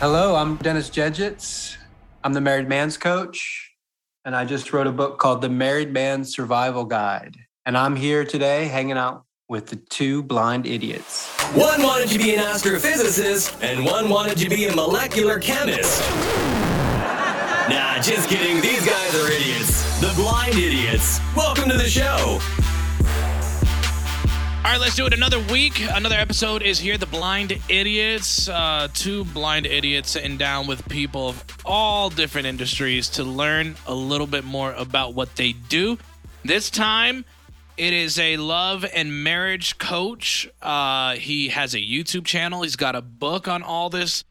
Hello, I'm Dennis Dziedzic. I'm the married man's coach, and I just wrote a book called The Married Man's Survival Guide. And I'm here today hanging out with the two blind idiots. One wanted to be an astrophysicist, and one wanted to be a molecular chemist. Nah, just kidding. These guys are idiots. The blind idiots. Welcome to the show. All right, let's do it another week. Another episode is here. The Blind Idiots. Uh, two blind idiots sitting down with people of all different industries to learn a little bit more about what they do. This time, it is a love and marriage coach. Uh, he has a YouTube channel. He's got a book on all this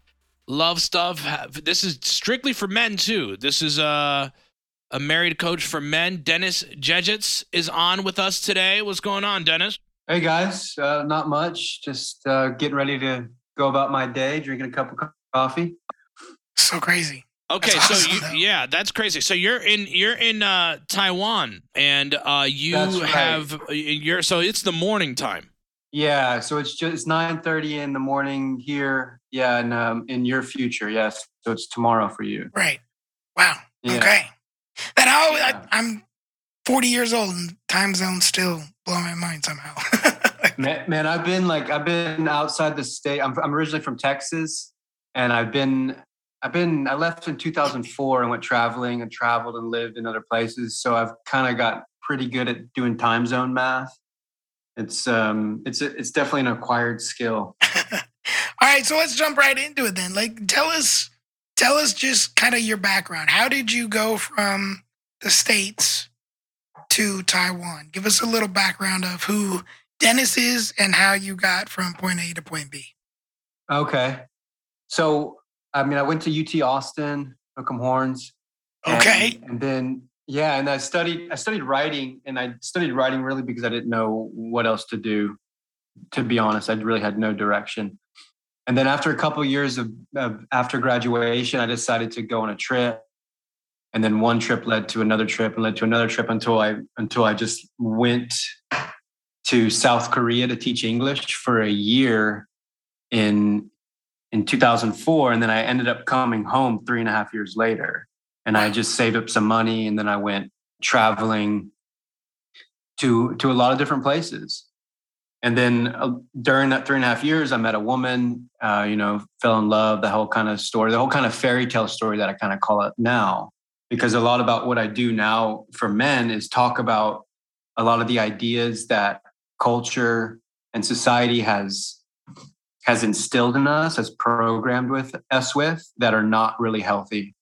love stuff. This is strictly for men, too. This is a, a married coach for men. Dennis Dziedzic is on with us today. What's going on, Dennis? Hey guys, uh, not much. Just uh, getting ready to go about my day, drinking a cup of coffee. So crazy. Okay, That's so awesome, you, though. yeah, that's crazy. So you're in you're in uh, Taiwan, and uh, you right. have you're so it's the morning time. Yeah, so it's just it's nine thirty in the morning here. Yeah, and um, in your future, yes. So it's tomorrow for you. Right. Wow. Yeah. Okay. Then how Yeah. I, I'm 40 years old and time zones still blow my mind somehow. Man, man, I've been like I've been outside the state. I'm I'm originally from Texas, and I've been I've been I left in 2004 and went traveling and traveled and lived in other places. So I've kind of got pretty good at doing time zone math. It's um it's a, it's definitely an acquired skill. All right, so let's jump right into it then. Like tell us tell us just kind of your background. How did you go from the states to Taiwan? Give us a little background of who Dennis is and how you got from point A to point B. Okay, so I mean I went to UT Austin, Hook'em Horns. Okay. and then yeah, and I studied I studied writing, and I studied writing really because I didn't know what else to do. To be honest, I really had no direction. And then after a couple years of, of after graduation, I decided to go on a trip. And then one trip led to another trip and led to another trip until I until I just went to South Korea to teach English for a year in in 2004, and then I ended up coming home three and a half years later and I just saved up some money and then I went traveling to to a lot of different places. And then uh, during that three and a half years, I met a woman, uh, you know, fell in love, the whole kind of story, the whole kind of fairy tale story that I kind of call it now. Because a lot about what I do now for men is talk about a lot of the ideas that culture and society has has instilled in us, has programmed with us with that are not really healthy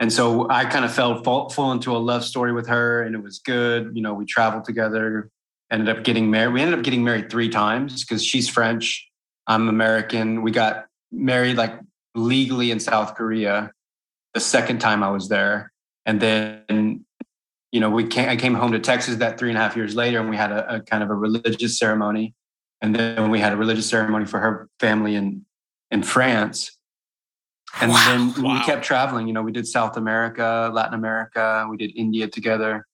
and so I kind of fell full into a love story with her, and it was good. You know, we traveled together, ended up getting married. We ended up getting married three times because she's French, I'm American. We got married like legally in South Korea the second time I was there, and then you know we came. I came home to Texas that three and a half years later, and we had a, a kind of a religious ceremony, and then we had a religious ceremony for her family in in France. And Wow. then we kept traveling. You know, we did South America, Latin America, we did India together.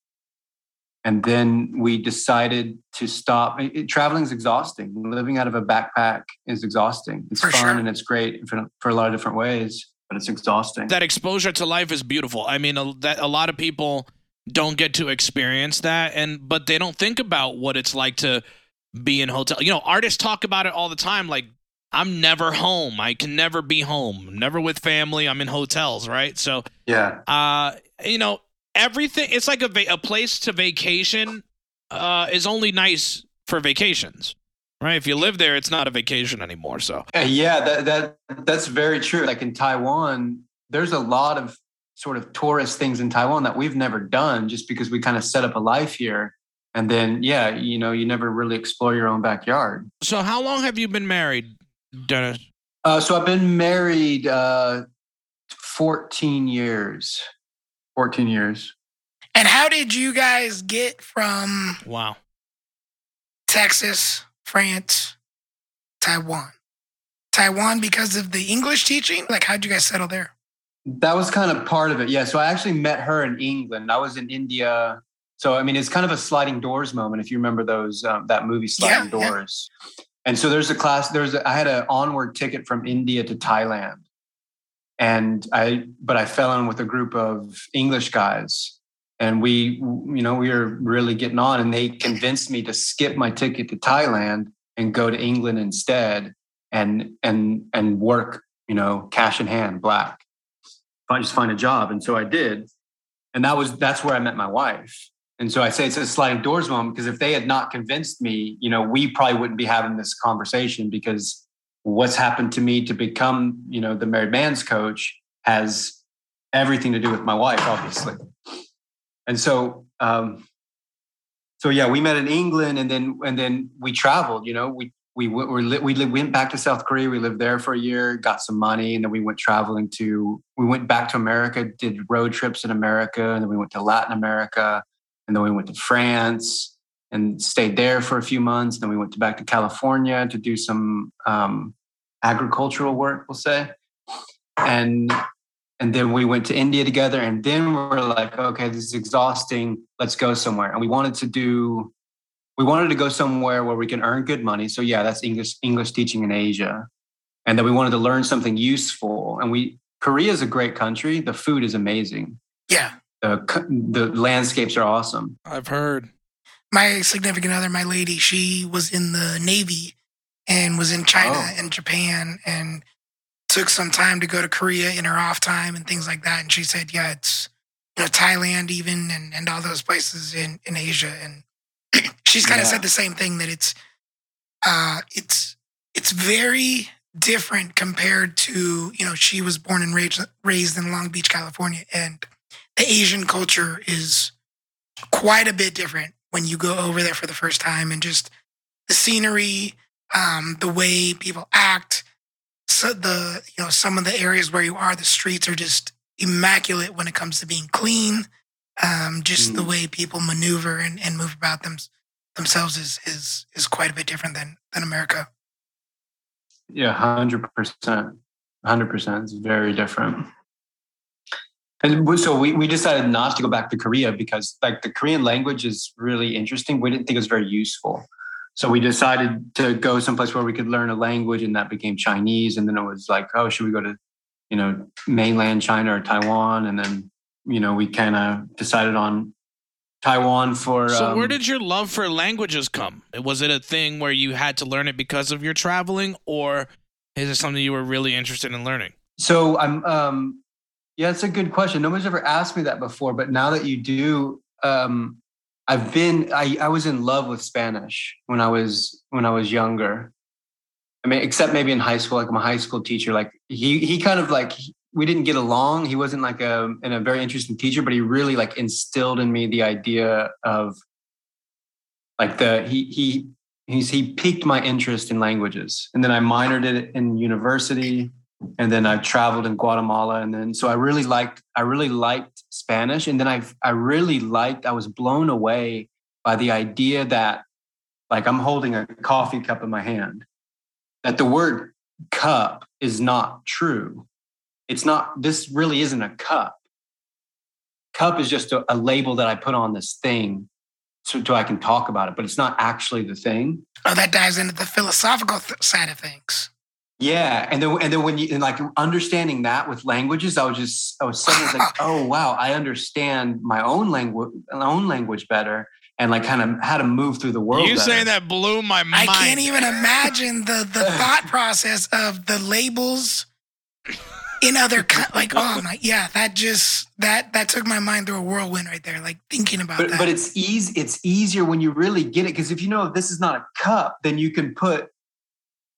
And then we decided to stop. Traveling is exhausting. Living out of a backpack is exhausting. It's For fun sure. and it's great for, for a lot of different ways, but it's exhausting. That exposure to life is beautiful. I mean, a, that a lot of people don't get to experience that, and but they don't think about what it's like to be in hotel. You know, artists talk about it all the time. Like, I'm never home. I can never be home. Never with family. I'm in hotels, right? So, yeah. uh, you know, everything. It's like a va- a place to vacation. Uh, is only nice for vacations, right? If you live there, it's not a vacation anymore. So, yeah, that, that that's very true. Like in Taiwan, there's a lot of sort of tourist things in Taiwan that we've never done just because we kind of set up a life here. And then, yeah, you know, you never really explore your own backyard. so how long have you been married, Dennis? Uh, so I've been married uh, 14 years. 14 years. And how did you guys get from Wow. Texas, France, Taiwan? Taiwan because of the English teaching? Like, how'd you guys settle there? That was kind of part of it. Yeah. So I actually met her in England. I was in India. So I mean, it's kind of a sliding doors moment if you remember those um, that movie Sliding Yeah, yeah. Doors. And so there's a class. There's a, I had an onward ticket from India to Thailand, and I but I fell in with a group of English guys and we you know we were really getting on and they convinced me to skip my ticket to Thailand and go to England instead and and and work you know cash in hand black. If I just find a job and so I did. And that was that's where I met my wife. And so I say it's a sliding doors moment because if they had not convinced me you know we probably wouldn't be having this conversation because what's happened to me to become, you know, the married man's coach has everything to do with my wife, obviously. And so, um, so yeah, we met in England, and then and then we traveled. You know, we we we we went back to South Korea. We lived there for a year, got some money, and then we went traveling to. We went back to America, did road trips in America, and then we went to Latin America, and then we went to France, and stayed there for a few months. Then we went to back to California to do some um, agricultural work, we'll say, and and then we went to India together. And then we we're like, okay, this is exhausting. Let's go somewhere. And we wanted to do, we wanted to go somewhere where we can earn good money. So yeah, that's English English teaching in Asia, and then we wanted to learn something useful. And we Korea is a great country. The food is amazing. Yeah. The, the landscapes are awesome. I've heard my significant other, my lady, she was in the Navy and was in China oh. and Japan and took some time to go to Korea in her off time and things like that. And she said, yeah, it's you know Thailand even and, and all those places in, in Asia. And she's kind of yeah. said the same thing that it's uh it's it's very different compared to you know she was born and raised raised in Long Beach, California, and the Asian culture is quite a bit different when you go over there for the first time and just the scenery, um, the way people act, so the you know some of the areas where you are, the streets are just immaculate when it comes to being clean. Um, just mm. the way people maneuver and, and move about them themselves is is is quite a bit different than than America. Yeah, hundred percent, hundred percent. It's very different. And so we, we decided not to go back to Korea because like the Korean language is really interesting. We didn't think it was very useful. So we decided to go someplace where we could learn a language and that became Chinese. And then it was like, oh, should we go to, you know, mainland China or Taiwan? And then, you know, we kind of decided on Taiwan for. So um, where did your love for languages come? Was it a thing where you had to learn it because of your traveling or is it something you were really interested in learning? So I'm, um, yeah, it's a good question. Nobody's ever asked me that before, but now that you do, um, I've been I, I was in love with Spanish when I was when I was younger. I mean, except maybe in high school, like my high school teacher, like he he kind of like we didn't get along. He wasn't like a and a very interesting teacher, but he really like instilled in me the idea of like the he he he's he piqued my interest in languages. And then I minored it in university and then I traveled in Guatemala, and then so I really liked I really liked Spanish, and then I I really liked I was blown away by the idea that like I'm holding a coffee cup in my hand, that the word cup is not true. It's not. This really isn't a cup. Cup is just a, a label that I put on this thing so, so I can talk about it, but it's not actually the thing. Oh, that dives into the philosophical th- side of things. Yeah, and then and then when you and like understanding that with languages, I was just I was suddenly like, oh wow, I understand my own language, my own language better, and like kind of how to move through the world. You better. saying that blew my mind. I can't even imagine the the thought process of the labels in other like oh my yeah that just that that took my mind through a whirlwind right there like thinking about but, that but it's easy it's easier when you really get it because if you know this is not a cup then you can put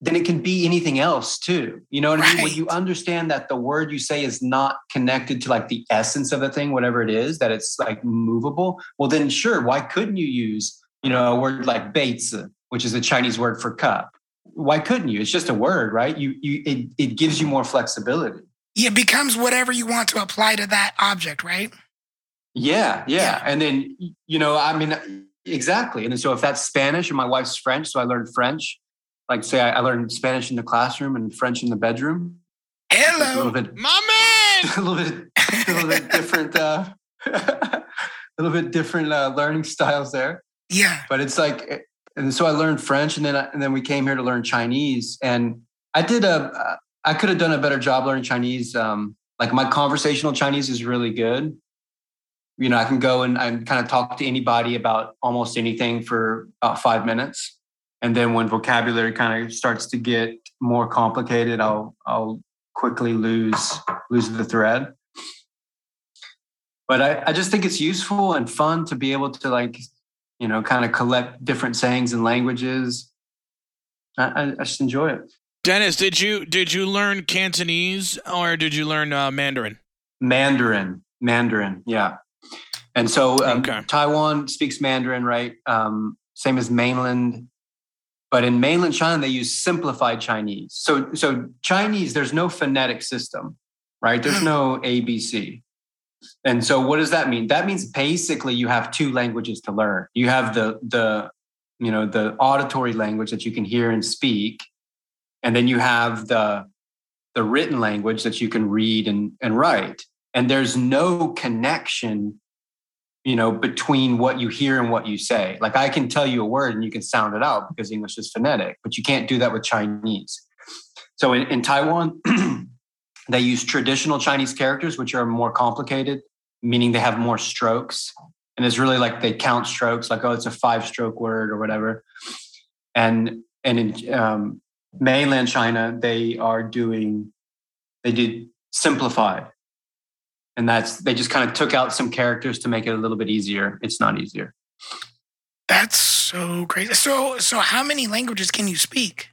then it can be anything else too. You know what right. I mean? When you understand that the word you say is not connected to like the essence of the thing, whatever it is, that it's like movable, well, then sure, why couldn't you use, you know, a word like beizi, which is a Chinese word for cup? Why couldn't you? It's just a word, right? You, you, it, it gives you more flexibility. It becomes whatever you want to apply to that object, right? Yeah, yeah. yeah. And then, you know, I mean, exactly. And so if that's Spanish and my wife's French, so I learned French like say I, I learned Spanish in the classroom and French in the bedroom. Hello, a little bit, my man. A little bit, a little bit different. Uh, a little bit different uh, learning styles there. Yeah, but it's like, and so I learned French, and then I, and then we came here to learn Chinese, and I did a I could have done a better job learning Chinese. Um, like my conversational Chinese is really good. You know, I can go and, and kind of talk to anybody about almost anything for about five minutes. And then when vocabulary kind of starts to get more complicated, I'll I'll quickly lose lose the thread. But I, I just think it's useful and fun to be able to like, you know, kind of collect different sayings and languages. I, I just enjoy it. Dennis, did you did you learn Cantonese or did you learn uh, Mandarin? Mandarin, Mandarin, yeah. And so um, Okay. Taiwan speaks Mandarin, right? Um, same as mainland, but in mainland China they use simplified Chinese. So so Chinese, there's no phonetic system, right? There's hmm. no ABC. And so what does that mean? That means basically you have two languages to learn. You have the the you know the auditory language that you can hear and speak, and then you have the the written language that you can read and, and write. And there's no connection, you know, between what you hear and what you say. Like I can tell you a word and you can sound it out because English is phonetic, but you can't do that with Chinese. So in, in Taiwan, they use traditional Chinese characters, which are more complicated, meaning they have more strokes. And it's really like they count strokes, like, oh, it's a five stroke word or whatever. And and in um, mainland China, they are doing, they did simplified. And that's, they just kind of took out some characters to make it a little bit easier. It's not easier. That's so crazy. So, so how many languages can you speak?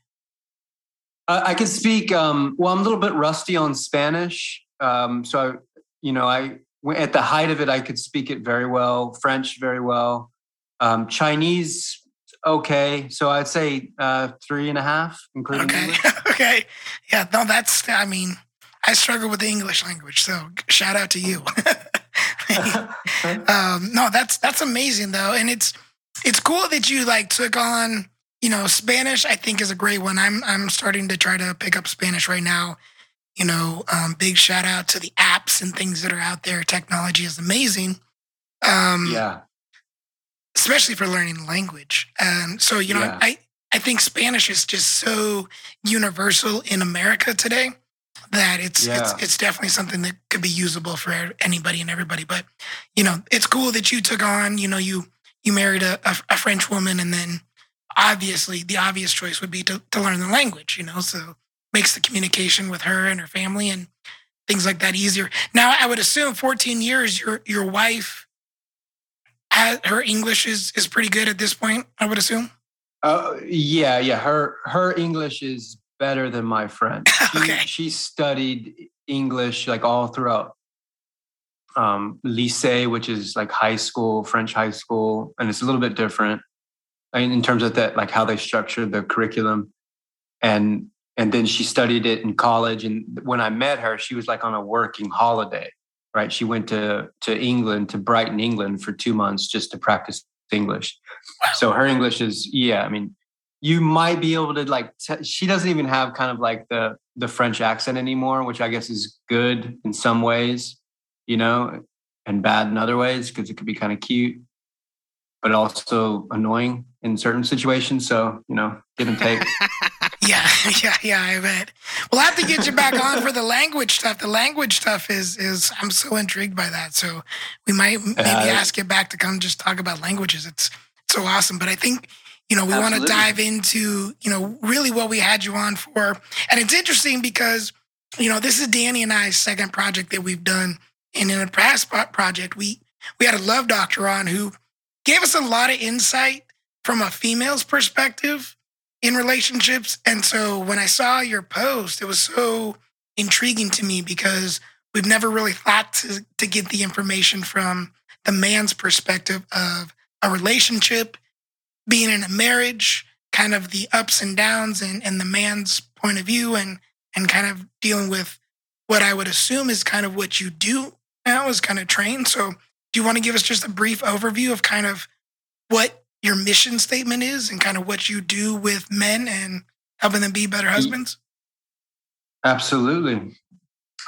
Uh, I can speak, um, well, I'm a little bit rusty on Spanish. Um, so, I, you know, I, at the height of it, I could speak it very well, French very well. Um, Chinese, okay. So I'd say uh, three and a half, including Okay, okay, yeah. No, that's. I mean, I struggle with the English language, so shout out to you. um, no, that's that's amazing though, and it's it's cool that you like took on. You know, Spanish. I think is a great one. I'm I'm starting to try to pick up Spanish right now. You know, um, big shout out to the apps and things that are out there. Technology is amazing. Um, yeah. especially for learning language. Um, so you know, Yeah. I I think Spanish is just so universal in America today that it's Yeah. it's it's definitely something that could be usable for anybody and everybody. But you know, it's cool that you took on. You know, you you married a, a, a French woman, and then obviously the obvious choice would be to to learn the language. You know, so makes the communication with her and her family and things like that easier. Now, I would assume 14 years, your your wife has, her English is is pretty good at this point. I would assume. Uh, yeah, yeah. Her her English is better than my. She, Okay. she studied English like all throughout um, lycée, which is like high school, French high school, and it's a little bit different I mean, in terms of that, like how they structure the curriculum. And and then she studied it in college. And when I met her, she was like on a working holiday, right? She went to to England to Brighton, England, for two months just to practice English. So her English is yeah. I mean, you might be able to like. T- she doesn't even have kind of like the the French accent anymore, which I guess is good in some ways, you know, and bad in other ways because it could be kind of cute, but also annoying in certain situations. So you know, give and take. Yeah, yeah, yeah. I bet. We'll have to get you back on for the language stuff. The language stuff is is I'm so intrigued by that. So we might maybe Uh, ask you back to come just talk about languages. It's so awesome. But I think you know we want to dive into you know really what we had you on for, and it's interesting because you know this is Danny and I's second project that we've done, and in a past project we we had a love doctor on who gave us a lot of insight from a female's perspective in relationships. And so when I saw your post, it was so intriguing to me because we've never really thought to, to get the information from the man's perspective of a relationship, being in a marriage, kind of the ups and downs and, and the man's point of view and and kind of dealing with what I would assume is kind of what you do now is kind of trained. So do you want to give us just a brief overview of kind of what your mission statement is and kind of what you do with men and helping them be better husbands? Absolutely.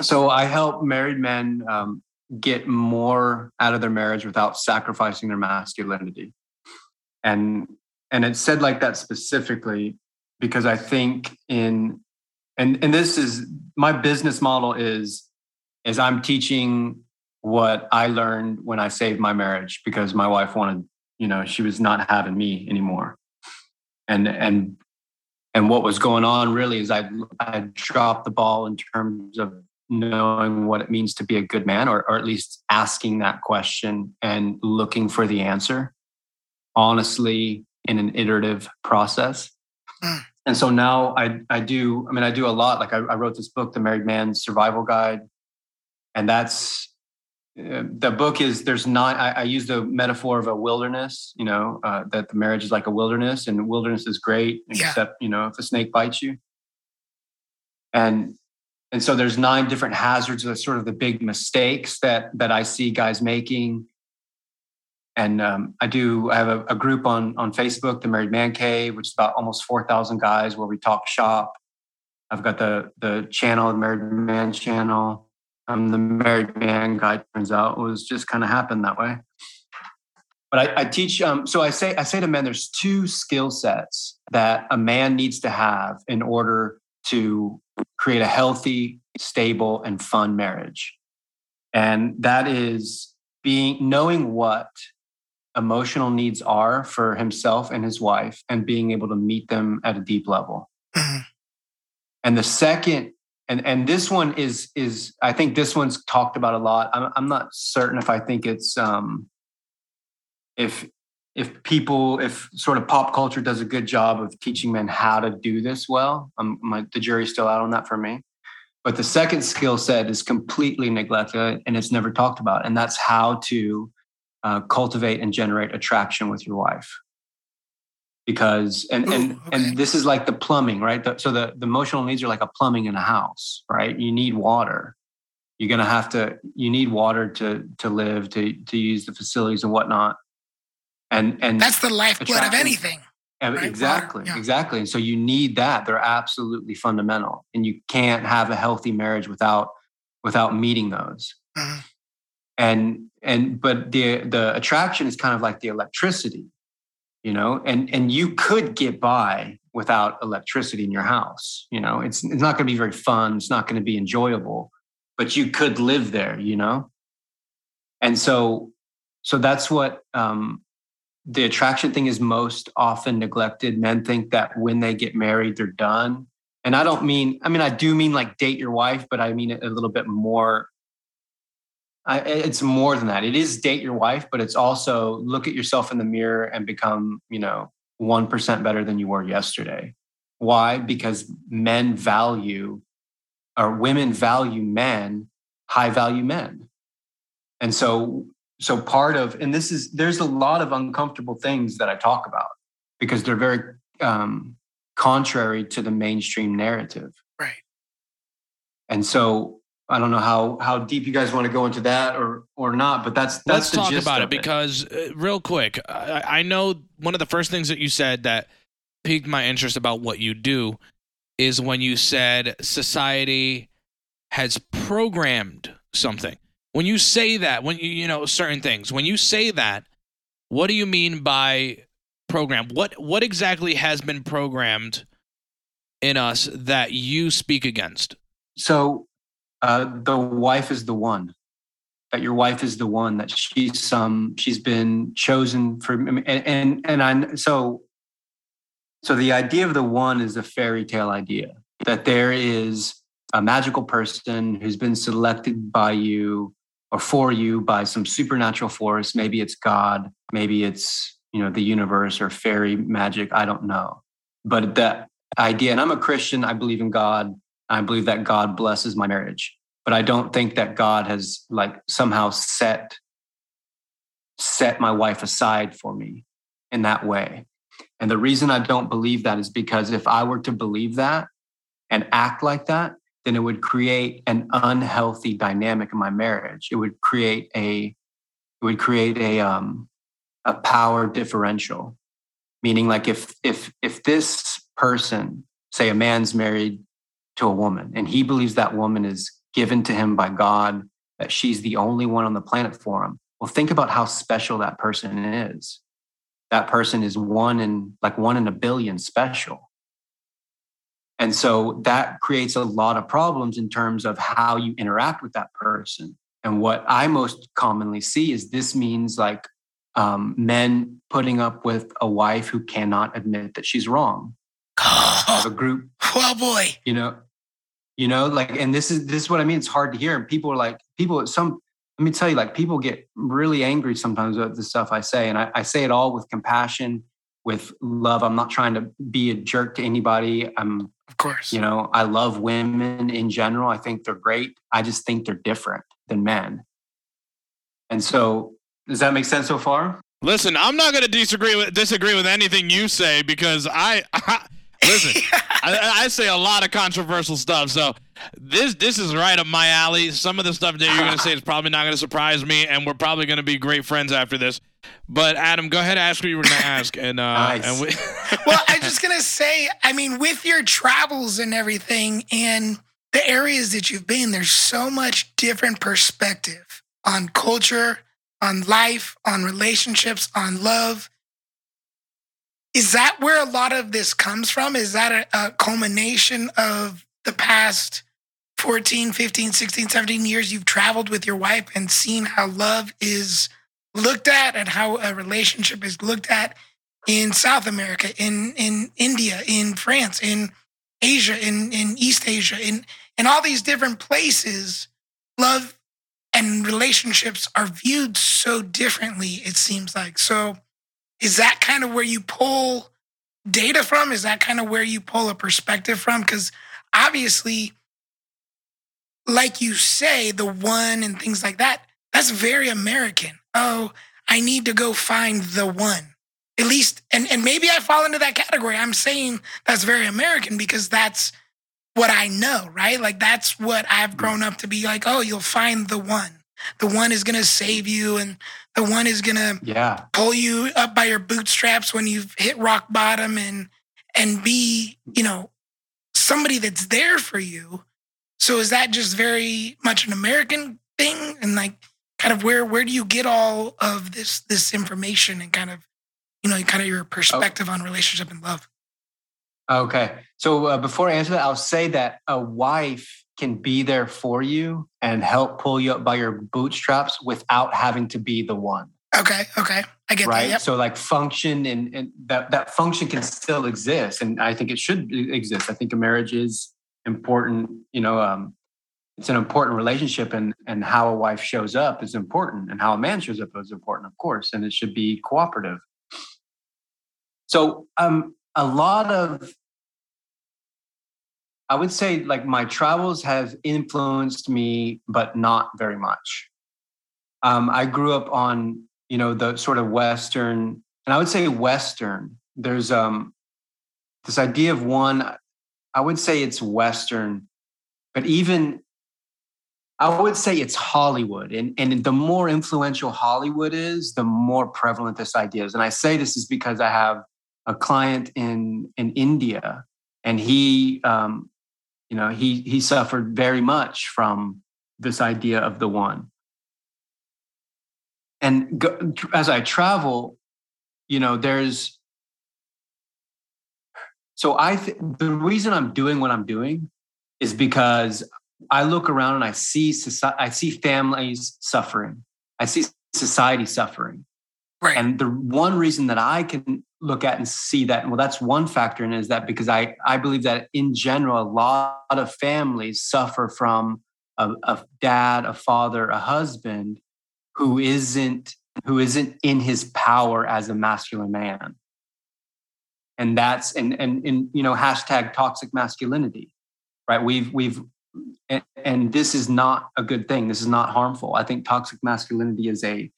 So I help married men um, get more out of their marriage without sacrificing their masculinity, and and it's said like that specifically because I think in and and this is my business model is is I'm teaching what I learned when I saved my marriage because my wife wanted, you know, she was not having me anymore. And and and what was going on really is I I dropped the ball in terms of knowing what it means to be a good man or or at least asking that question and looking for the answer honestly in an iterative process. Mm. And so now I I do I mean I do a lot like I, I wrote this book the married man's survival guide and that's uh, the book is there's not I, I, use the metaphor of a wilderness you know uh, that the marriage is like a wilderness and wilderness is great yeah. except you know if a snake bites you and and so there's nine different hazards of sort of the big mistakes that that i see guys making and um, i do i have a, a, group on on facebook the married man cave which is about almost 4000 guys where we talk shop i've got the the channel the married man channel I'm the married man guy turns out it was just kind of happened that way. But I, I teach. Um, so I say I say to men, there's two skill sets that a man needs to have in order to create a healthy, stable, and fun marriage, and that is being knowing what emotional needs are for himself and his wife and being able to meet them at a deep level. Mm-hmm. And the second and and this one is is I think this one's talked about a lot. I'm I'm not certain if I think it's um if if people if sort of pop culture does a good job of teaching men how to do this well. Um, my, the jury's still out on that for me. But the second skill set is completely neglected and it's never talked about, and that's how to uh, cultivate and generate attraction with your wife. Because and and okay. and this is like the plumbing right? The, so the, the emotional needs are like a plumbing in a house right? You need water. You're going to have to you need water to to live to to use the facilities and whatnot. And and that's the lifeblood of anything right? exactly yeah. exactly. And so you need that. They're absolutely fundamental. And you can't have a healthy marriage without without meeting those. Mm-hmm. And and but the the attraction is kind of like the electricity you know and and you could get by without electricity in your house you know? It's it's not going to be very fun it's not going to be enjoyable but you could live there you know? And so so that's what um the attraction thing is most often neglected. Men think that when they get married they're done. And i don't mean i mean i do mean like date your wife but i mean it a little bit more I, it's more than that. It is date your wife, but it's also look at yourself in the mirror and become, you know, 1% better than you were yesterday. Why? Because men value or women value men, high value men. And so, so part of, and this is, there's a lot of uncomfortable things that I talk about because they're very um, contrary to the mainstream narrative. Right. And so I don't know how how deep you guys want to go into that or or not, but that's that's let's talk about it, it, because uh, real quick, I, I know one of the first things that you said that piqued my interest about what you do is when you said society has programmed something. When you say that, when you you know certain things, when you say that, what do you mean by program? What what exactly has been programmed in us that you speak against? So uh, the wife is the one that your wife is the one that she's some she's been chosen for and and, and I so so the idea of the one is a fairy tale idea that there is a magical person who's been selected by you or for you by some supernatural force. Maybe it's god maybe it's you know the universe or fairy magic i don't know. But that idea and i'm a christian i believe in god I believe that God blesses my marriage, but I don't think that God has like somehow set set my wife aside for me in that way. And the reason I don't believe that is because if I were to believe that and act like that, then it would create an unhealthy dynamic in my marriage. It would create a it would create a um a power differential. Meaning like if if if this person, say a man's married to a woman. And he believes that woman is given to him by God, that she's the only one on the planet for him. Well, think about how special that person is. That person is one in like one in a billion special. And so that creates a lot of problems in terms of how you interact with that person. And what I most commonly see is this means like um, men putting up with a wife who cannot admit that she's wrong. have a group. Oh boy. You know, you know, like, and this is this is what I mean. It's hard to hear. And people are like, people, some let me tell you, like people get really angry sometimes with the stuff I say. And I, I say it all with compassion, with love. I'm not trying to be a jerk to anybody. I'm Of course. you know, I love women in general. I think they're great. I just think they're different than men. And so, does that make sense so far? Listen, I'm not going to disagree with disagree with anything you say because I, listen. I, I say a lot of controversial stuff, so this this is right up my alley. Some of the stuff that you're going to say is probably not going to surprise me, and we're probably going to be great friends after this. But Adam, go ahead, ask what you were going to ask, and uh, Nice. and we, well, I'm just gonna say, I mean, with your travels and everything and the areas that you've been, there's so much different perspective on culture, on life, on relationships, on love. Is that where a lot of this comes from? Is that a, a culmination of the past 14, 15, 16, 17 years you've traveled with your wife and seen how love is looked at and how a relationship is looked at in South America, in in India, in France, in Asia, in in East Asia, in in all these different places, love and relationships are viewed so differently. It seems like so. Is that kind of where you pull data from? Is that kind of where you pull a perspective from? Because obviously, like you say, the one and things like that, that's very American. Oh, I need to go find the one at least and, and maybe I fall into that category. I'm saying that's very American because that's what I know, right? Like that's what I've grown up to be like, oh, you'll find the one. The one is gonna save you and the one is gonna Yeah. pull you up by your bootstraps when you've hit rock bottom and and be, you know, somebody that's there for you. So is that just very much an American thing? And like kind of where where do you get all of this this information and kind of you know kind of your perspective on relationship and love? Okay. So uh, before I answer that, I'll say that a wife can be there for you and help pull you up by your bootstraps without having to be the one. Okay, okay. I get right that. Yep. so like function and, and that that function can still exist and i think it should exist i think a marriage is important you know um it's an important relationship and and how a wife shows up is important and how a man shows up is important of course and it should be cooperative so um a lot of i would say like my travels have influenced me but not very much. Um i grew up on you know the sort of western and i would say western. There's um this idea of one i would say it's western but even i would say it's hollywood and and the more influential hollywood is the more prevalent this idea is. And i say this is because i have a client in in india and he um you know he he suffered very much from this idea of the one. And go, as I travel, you know, there's so I th- the reason I'm doing what I'm doing is because I look around and I see society, I see families suffering, I see society suffering, Right. and the one reason that I can look at and see that, well, that's one factor, and is that because I I believe that in general, a lot of families suffer from a, a dad, a father, a husband who isn't who isn't in his power as a masculine man. And that's and and, and you know hashtag toxic masculinity right? We've we've and, and this is not a good thing. This is not harmful. I think toxic masculinity is a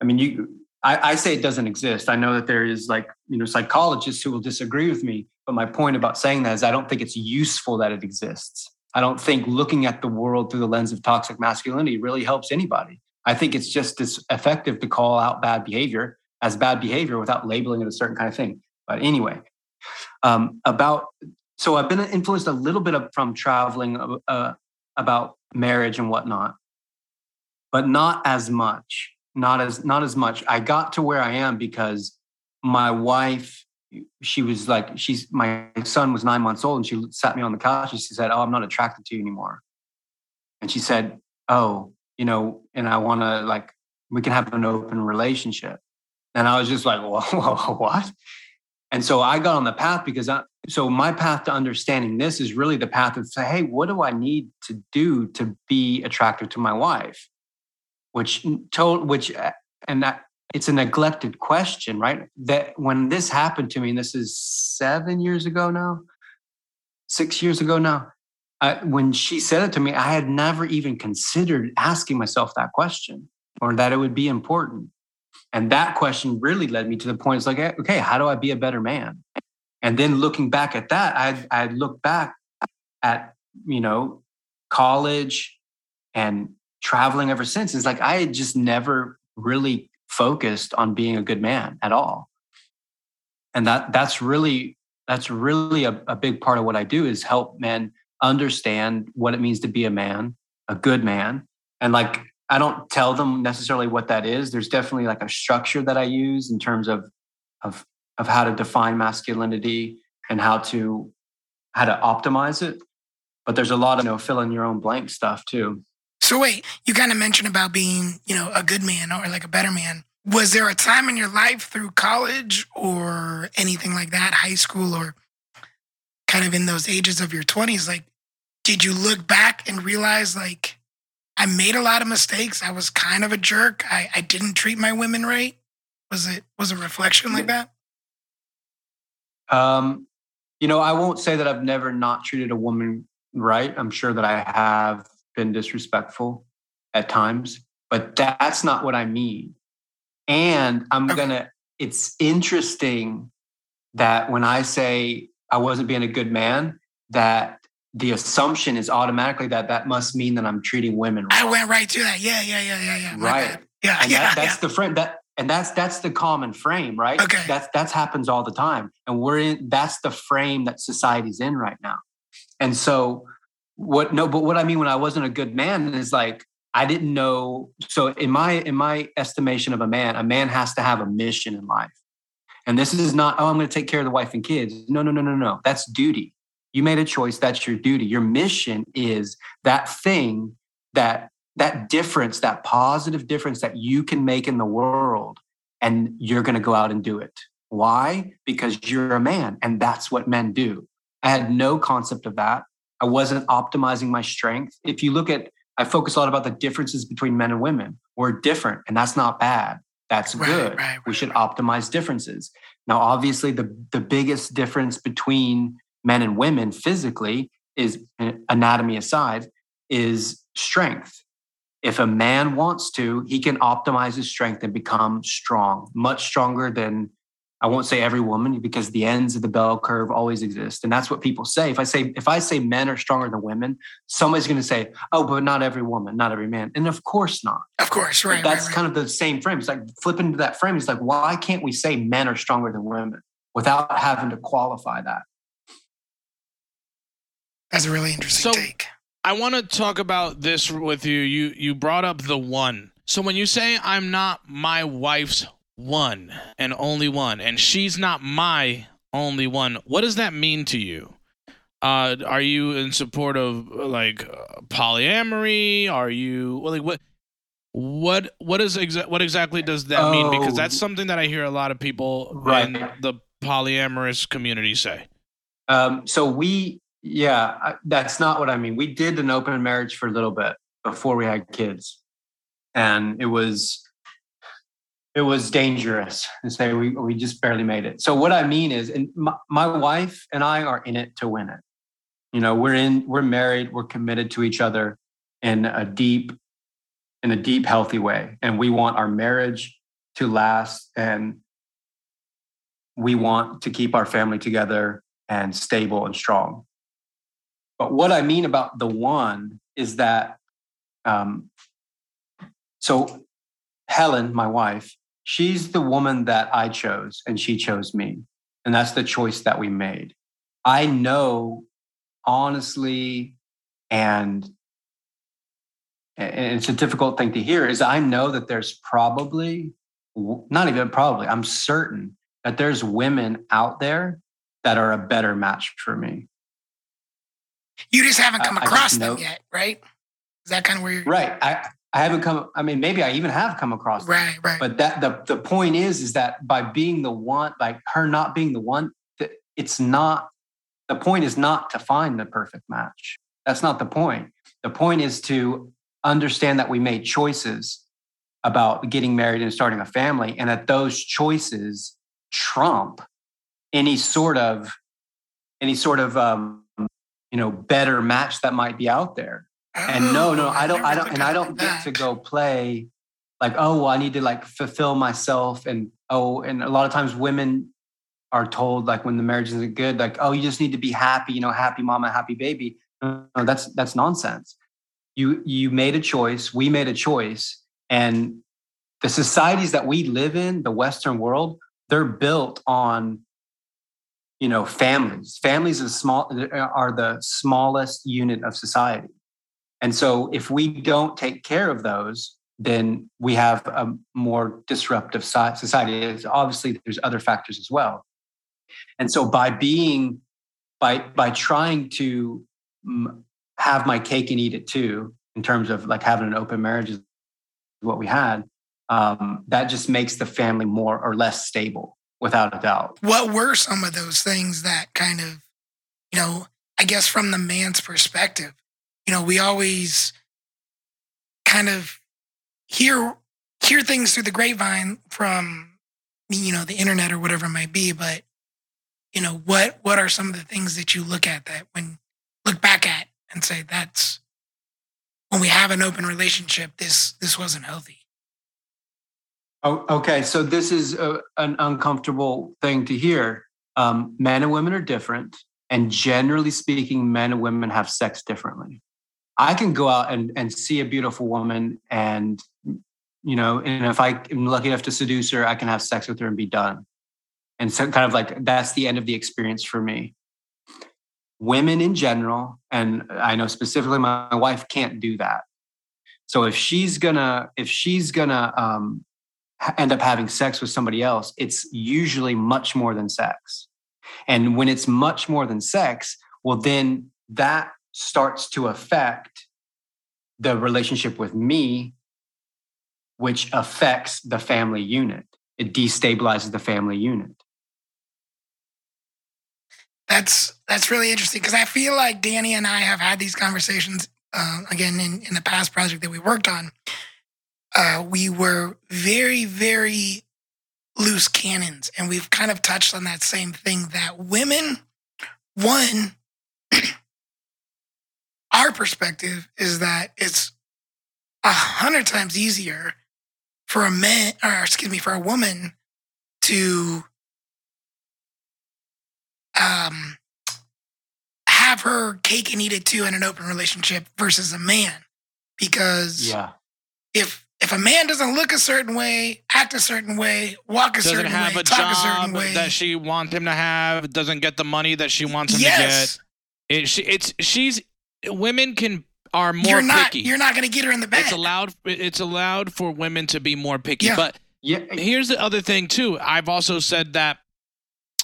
i mean you I, I say it doesn't exist i know that there is like you know psychologists who will disagree with me but my point about saying that is i don't think it's useful that it exists i don't think looking at the world through the lens of toxic masculinity really helps anybody I think it's just as effective to call out bad behavior as bad behavior without labeling it a certain kind of thing. But anyway, um, about so I've been influenced a little bit from traveling uh, about marriage and whatnot, but not as much. Not as not as much. I got to where I am because my wife, she was like, she's my son was nine months old, and she sat me on the couch and she said, "Oh, I'm not attracted to you anymore." And she said, "Oh, you know, and I want to like we can have an open relationship." And I was just like, "Whoa, whoa what?" And so I got on the path because I, so my path to understanding this is really the path of say, hey, what do I need to do to be attractive to my wife? Which told, which, uh, and that it's a neglected question, right? That when this happened to me, and this is seven years ago now, six years ago now, I, when she said it to me, I had never even considered asking myself that question or that it would be important. And that question really led me to the point it's like, okay, how do I be a better man? And then looking back at that, I I look back at you know college and traveling ever since. It's like I had just never really focused on being a good man at all. And that that's really that's really a, a big part of what I do is help men understand what it means to be a man, a good man. And like I don't tell them necessarily what that is. There's definitely like a structure that I use in terms of of of how to define masculinity and how to how to optimize it. But there's a lot of you know fill in your own blank stuff too. So wait, you kind of mentioned about being you know a good man or like a better man. Was there a time in your life through college or anything like that, high school or kind of in those ages of your 20s, like did you look back and realize like I made a lot of mistakes. I was kind of a jerk. I, I didn't treat my women right. Was it was a reflection like that? Um, you know, I won't say that I've never not treated a woman right. I'm sure that I have been disrespectful at times, but that's not what I mean. And I'm okay. gonna, it's interesting that when I say I wasn't being a good man, that the assumption is automatically that that must mean that I'm treating women wrong. I went right to that. Yeah, yeah, yeah, yeah, yeah. Right. Yeah, and yeah. That, that's yeah. the frame that and that's that's the common frame right okay that's that's happens all the time and we're in that's the frame that society's in right now and so what no but what i mean when i wasn't a good man is like i didn't know so in my in my estimation of a man a man has to have a mission in life and this is not oh i'm going to take care of the wife and kids no no no no no that's duty you made a choice that's your duty your mission is that thing that that difference, that positive difference that you can make in the world, and you're going to go out and do it. Why? Because you're a man, and that's what men do. I had no concept of that. I wasn't optimizing my strength. If you look at, I focus a lot about the differences between men and women. We're different, and that's not bad. That's right, good. Right, right, we should optimize differences. Now, obviously, the, the biggest difference between men and women physically is eh, anatomy aside, is strength if a man wants to, he can optimize his strength and become strong, much stronger than I won't say every woman because the ends of the bell curve always exist. And that's what people say. If I say if I say men are stronger than women, somebody's going to say, "Oh, but not every woman, not every man." And of course not. Of course, right. That's right, right. kind of the same frame. It's like flipping to that frame. It's like, why can't we say men are stronger than women without having to qualify that? That's a really interesting so, take. I want to talk about this with you. You you brought up the one. So when you say I'm not my wife's one and only one, and she's not my only one, what does that mean to you? Uh, are you in support of like polyamory? Are you well, like what? What what is exa- what exactly does that oh, mean? Because that's something that I hear a lot of people right. in the polyamorous community say. Um, so we yeah, I, that's not what I mean. We did an open marriage for a little bit before we had kids, and it was it was dangerous to say we we just barely made it. So what I mean is, and my, my wife and I are in it to win it. You know, we're in we're married, we're committed to each other in a deep in a deep healthy way, and we want our marriage to last and we want to keep our family together and stable and strong. But what I mean about the one is that, um, so Helen, my wife, she's the woman that I chose and she chose me. And that's the choice that we made. I know honestly, and, and it's a difficult thing to hear, is I know that there's probably, not even probably, I'm certain that there's women out there that are a better match for me. You just haven't come I- I across them know- yet, right? Is that kind of where you're Right. I, I haven't come, I mean, maybe I even have come across right? Right. But that the, the point is, is that by being the one, by her not being the one, that it's not, the point is not to find the perfect match. That's not the point. The point is to understand that we made choices about getting married and starting a family, and that those choices trump any sort of any sort of um, you know better match that might be out there. And no, no, Oh, I don't, I don't, and I don't get to go play like, oh, well, I need to like fulfill myself. And oh, and a lot of times women are told like when the marriage isn't good, like, oh, you just need to be happy, you know, happy mama, happy baby. No, no, that's that's nonsense. You you made a choice, we made a choice, and the societies that we live in, the Western world, they're built on you know families. Families is small are the smallest unit of society. And so if we don't take care of those, then we have a more disruptive society. Obviously, there's other factors as well. And so by being, by by trying to have my cake and eat it too, in terms of like having an open marriage is what we had, um, that just makes the family more or less stable, without a doubt. what were some of those things that kind of, you know, I guess from the man's perspective, you know, we always kind of hear hear things through the grapevine from you know the internet or whatever it might be, but you know, what what are some of the things that you look at that when look back at and say that's when we have an open relationship, this this wasn't healthy. Okay. So this is a, an uncomfortable thing to hear. Um, men and women are different, and generally speaking, men and women have sex differently. I can go out and, and see a beautiful woman, and you know, and if I am lucky enough to seduce her, I can have sex with her and be done. And so, kind of like that's the end of the experience for me. Women in general, and I know specifically my, my wife can't do that. So if she's gonna, if she's gonna um, end up having sex with somebody else, it's usually much more than sex. And when it's much more than sex, well, then that starts to affect the relationship with me, which affects the family unit. It destabilizes the family unit. That's that's really interesting because I feel like Danny and I have had these conversations uh, again in, in the past project that we worked on. Uh, we were very very loose cannons, and we've kind of touched on that same thing that women, one, our perspective is that it's a hundred times easier for a man, or excuse me, for a woman to um, have her cake and eat it too in an open relationship versus a man. Because Yeah. if if a man doesn't look a certain way, act a certain way, walk a Doesn't certain have way, a talk a certain way, that she wants him to have. Doesn't get the money that she wants him yes, to get. It, she, it's she's women can are more you're not picky. you're not going to get her in the bed. it's allowed. It's allowed for women to be more picky. Yeah. But Yeah. here's the other thing too. I've also said that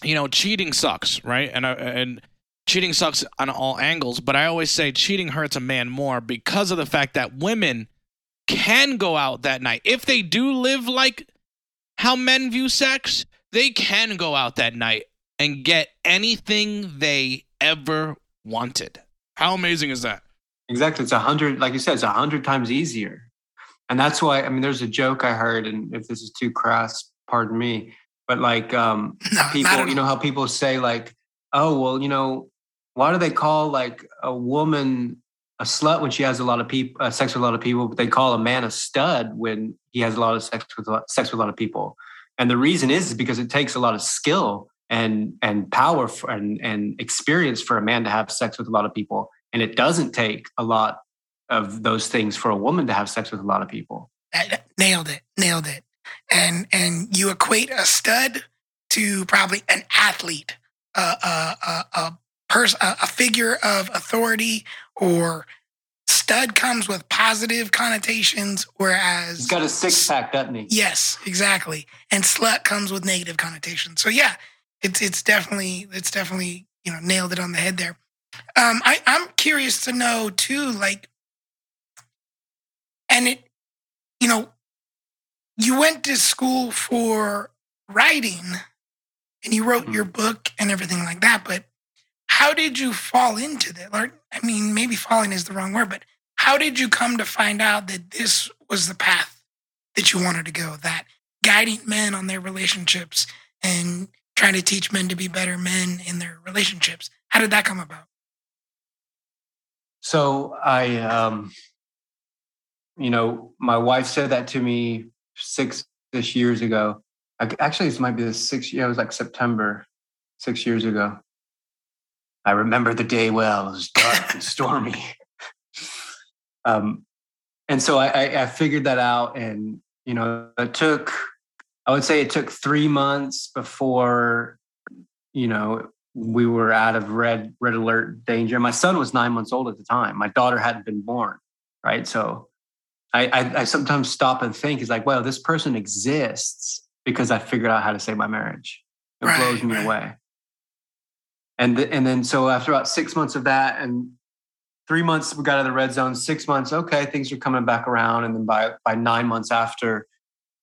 you know cheating sucks, right? And I, and cheating sucks on all angles. But I always say cheating hurts a man more because of the fact that women can go out that night if they do live like how men view sex. They can go out that night and get anything they ever wanted. How amazing is that? Exactly. It's a hundred, like you said, it's a hundred times easier. And that's why, I mean, there's a joke I heard, and if this is too crass, pardon me, but like um no, people, you know how people say like, oh, well, you know, why do they call like a woman a slut when she has a lot of people, uh, sex with a lot of people, but they call a man a stud when he has a lot of sex with a lot, sex with a lot of people. And the reason is, is because it takes a lot of skill and and power for, and and experience for a man to have sex with a lot of people, and it doesn't take a lot of those things for a woman to have sex with a lot of people. Nailed it, nailed it. And and you equate a stud to probably an athlete, a a a, a person, a, a figure of authority or stud comes with positive connotations, whereas He's got a six pack, doesn't he? Yes, exactly. And slut comes with negative connotations. So yeah, it's it's definitely it's definitely you know nailed it on the head there. Um, I I'm curious to know too, like, and it, you know, you went to school for writing, and you wrote your book and everything like that, but how did you fall into that? Or I mean, maybe falling is the wrong word, but how did you come to find out that this was the path that you wanted to go? That guiding men on their relationships and trying to teach men to be better men in their relationships. How did that come about? So I, um, you know, my wife said that to me six ish years ago. I, actually, this might be the six year. It was like September, six years ago. I remember the day well. It was dark and stormy. Um, and so I, I, I figured that out, and you know, it took. I would say it took three months before, you know, we were out of red red alert danger. My son was nine months old at the time. My daughter hadn't been born, right? So I, I, I sometimes stop and think, is like, well, this person exists because I figured out how to save my marriage. It Right, blows me right. away. And th- and then so after about six months of that, and three months we got out of the red zone. Six months, okay, things are coming back around, and then by by nine months after,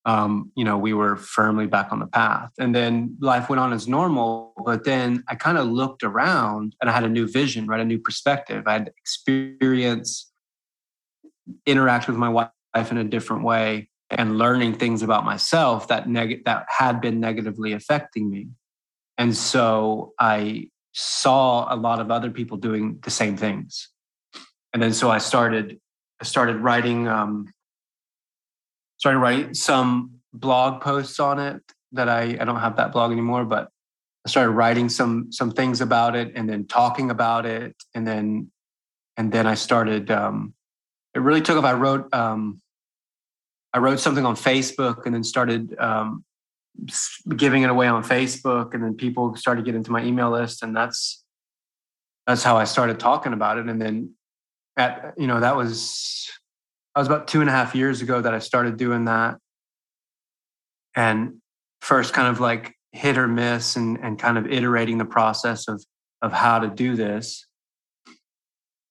um, you know, we were firmly back on the path. And then life went on as normal. But then I kind of looked around and I had a new vision, right? A new perspective. I had experience, interact with my wife in a different way, and learning things about myself that neg- that had been negatively affecting me. And so I saw a lot of other people doing the same things. And then so I started I started writing um, started writing some blog posts on it that I, I don't have that blog anymore, but I started writing some some things about it and then talking about it and then and then I started um, it really took off. I wrote um, I wrote something on Facebook and then started um, giving it away on Facebook and then people started getting into my email list and that's that's how I started talking about it and then at you know that was was about two and a half years ago that I started doing that and first kind of like hit or miss and, and kind of iterating the process of of how to do this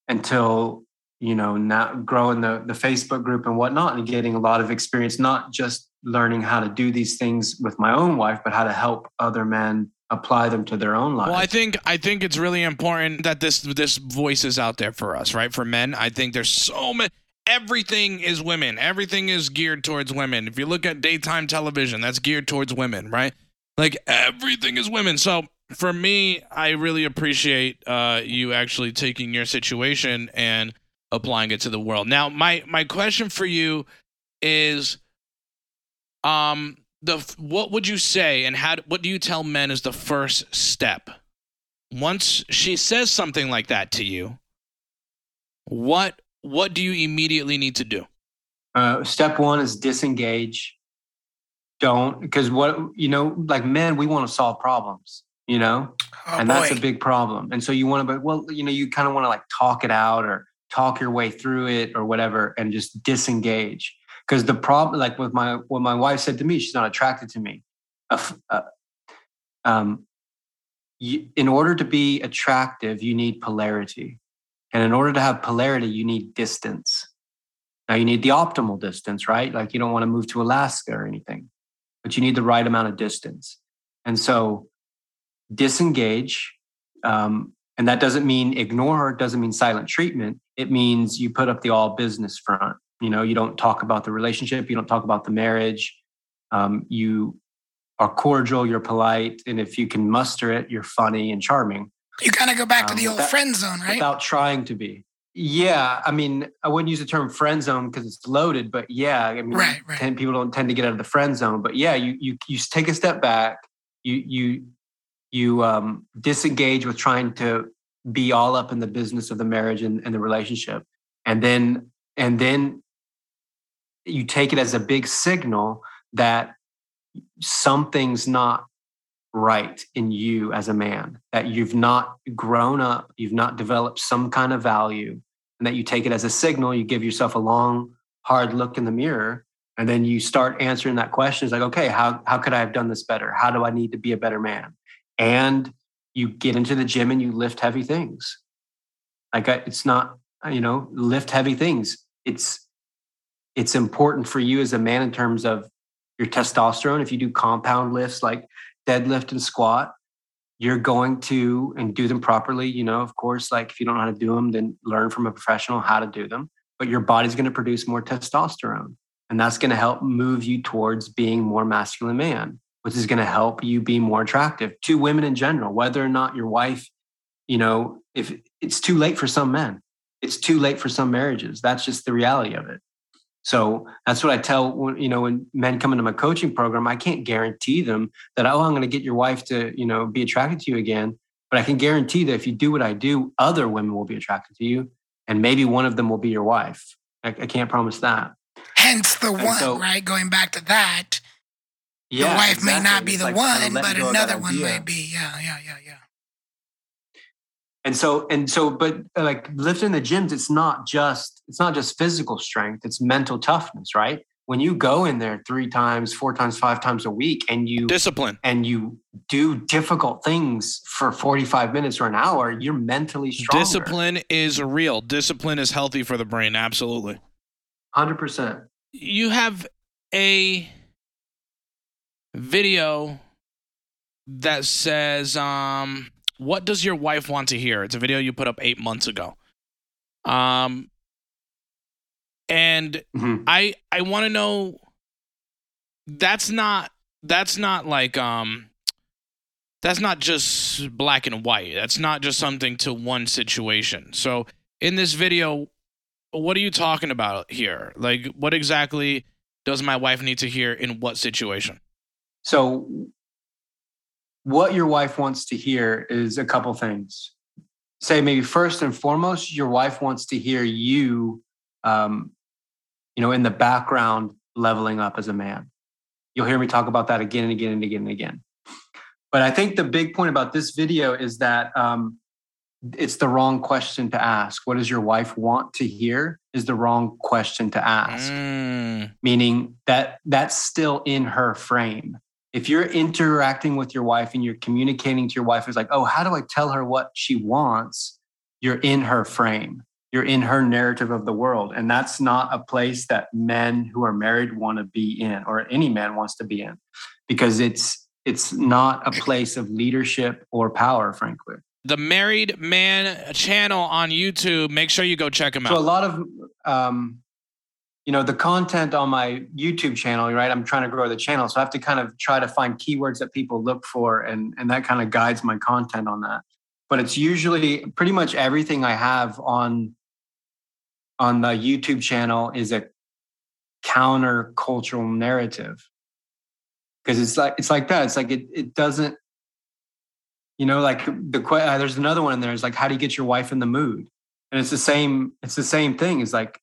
until you know now growing the the facebook group and whatnot and getting a lot of experience not just learning how to do these things with my own wife but how to help other men apply them to their own lives Well, I think I think it's really important that this this voice is out there for us, right? For men, I think there's so many. Everything is women. Everything is geared towards women. If you look at daytime television, that's geared towards women, right? Like everything is women. So for me, I really appreciate uh, you actually taking your situation and applying it to the world. Now, my my question for you is, um, the what would you say and how what do you tell men is the first step once she says something like that to you what what do you immediately need to do Uh, step one is disengage. Don't because what you know, like men, we want to solve problems, you know, Oh and boy. that's a big problem. And so you want to, but well, you know, you kind of want to like talk it out or talk your way through it or whatever, and just disengage. Because the problem, like with my what my wife said to me, she's not attracted to me. Uh, uh, um, you, in order to be attractive, you need polarity, and in order to have polarity, you need distance. Now you need the optimal distance, right? Like you don't want to move to Alaska or anything, but you need the right amount of distance. And so disengage. Um, and that doesn't mean ignore, doesn't mean silent treatment. It means you put up the all business front. You know, you don't talk about the relationship, you don't talk about the marriage. Um, you are cordial, you're polite, and if you can muster it, you're funny and charming you kind of go back to um, the old that- friend zone, right? without trying to be. Yeah, I mean, I wouldn't use the term friend zone because it's loaded, but yeah, I mean, Right, right. tend, people don't tend to get out of the friend zone. But yeah, you you you take a step back, you you you um, disengage with trying to be all up in the business of the marriage and, and the relationship, and then and then you take it as a big signal that something's not right in you as a man that you've not grown up you've not developed some kind of value and that you take it as a signal. You give yourself a long, hard look in the mirror, and then you start answering that question. It's like, okay, how how could I have done this better? How do I need to be a better man? And you get into the gym and you lift heavy things. Like it's not, you know, lift heavy things. It's it's important for you as a man in terms of your testosterone. If you do compound lifts like deadlift and squat, you're going to and do them properly. You know, of course, like if you don't know how to do them, then learn from a professional how to do them. But your body's going to produce more testosterone. And that's going to help move you towards being more masculine man, which is going to help you be more attractive to women in general, whether or not your wife, you know, if it's too late for some men, it's too late for some marriages. That's just the reality of it. So that's what I tell you know when men come into my coaching program. I can't guarantee them that oh I'm going to get your wife to you know be attracted to you again, but I can guarantee that if you do what I do, other women will be attracted to you, and maybe one of them will be your wife. I, I can't promise that. Hence the and one, so, right? Going back to that, yeah, the wife exactly. may not be it's the like one, but another one might be. Yeah, yeah, yeah, yeah and so and so but like lifting the gyms it's not just it's not just physical strength it's mental toughness right? When you go in there three times four times five times a week and you discipline. and you do difficult things for 45 minutes or an hour you're mentally strong discipline is real. Discipline is healthy for the brain absolutely. 100% you have a video that says um what does your wife want to hear? It's a video you put up eight months ago. Um, and mm-hmm. I I want to know. That's not that's not like um. That's not just black and white. That's not just something to one situation. So in this video, what are you talking about here? Like, what exactly does my wife need to hear in what situation? So what your wife wants to hear is a couple things. Say maybe first and foremost, your wife wants to hear you, um, you know, in the background leveling up as a man. You'll hear me talk about that again and again and again and again. But I think the big point about this video is that um, it's the wrong question to ask. What does your wife want to hear? Is the wrong question to ask. Mm. Meaning that that's still in her frame if you're interacting with your wife and you're communicating to your wife, it's like, oh, how do I tell her what she wants? You're in her frame. You're in her narrative of the world. And that's not a place that men who are married want to be in, or any man wants to be in, because it's it's not a place of leadership or power, frankly. The Married Man channel on YouTube. Make sure you go check him out. So a lot of um, you know the content on my youtube channel right? I'm trying to grow the channel. So i have to kind of try to find keywords that people look for and and that kind of guides my content on that. But it's usually pretty much everything i have on on the youtube channel is a counter cultural narrative. Because it's like it's like that. It's like it, it doesn't you know like the uh, there's another one in there. Is like how do you get your wife in the mood? And it's the same it's the same thing. It's like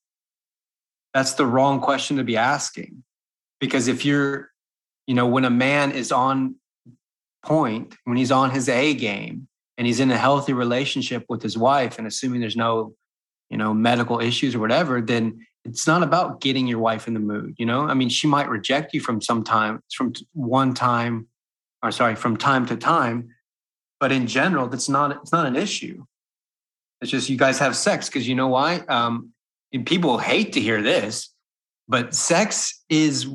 that's the wrong question to be asking. Because if you're, you know, when a man is on point, when he's on his A game and he's in a healthy relationship with his wife and assuming there's no, you know, medical issues or whatever, then it's not about getting your wife in the mood, you know? I mean, she might reject you from some time, from one time, or sorry, from time to time, but in general, that's not it's not an issue. It's just you guys have sex because you know why? Um, people hate to hear this, but sex is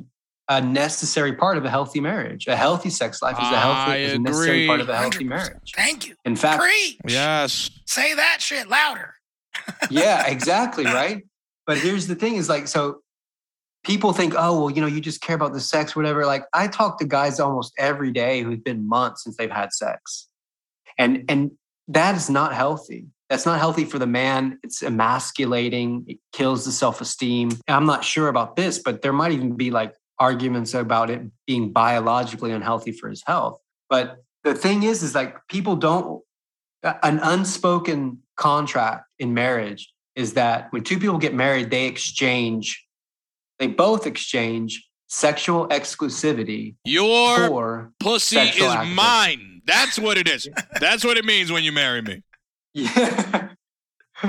a necessary part of a healthy marriage. A healthy sex life is a healthy is a necessary part of a healthy 100%. marriage. Thank you. In fact, Preach. yes. Say that shit louder. yeah, exactly, right? But here's the thing is like so people think, "Oh, well, you know, you just care about the sex whatever." Like I talk to guys almost every day who've been months since they've had sex. And and that is not healthy that's not healthy for the man. It's emasculating. It kills the self esteem. I'm not sure about this, but there might even be like arguments about it being biologically unhealthy for his health. But the thing is, is like people don't, an unspoken contract in marriage is that when two people get married, they exchange, they both exchange sexual exclusivity. Your pussy is activity. mine. That's what it is. That's what it means when you marry me. Yeah.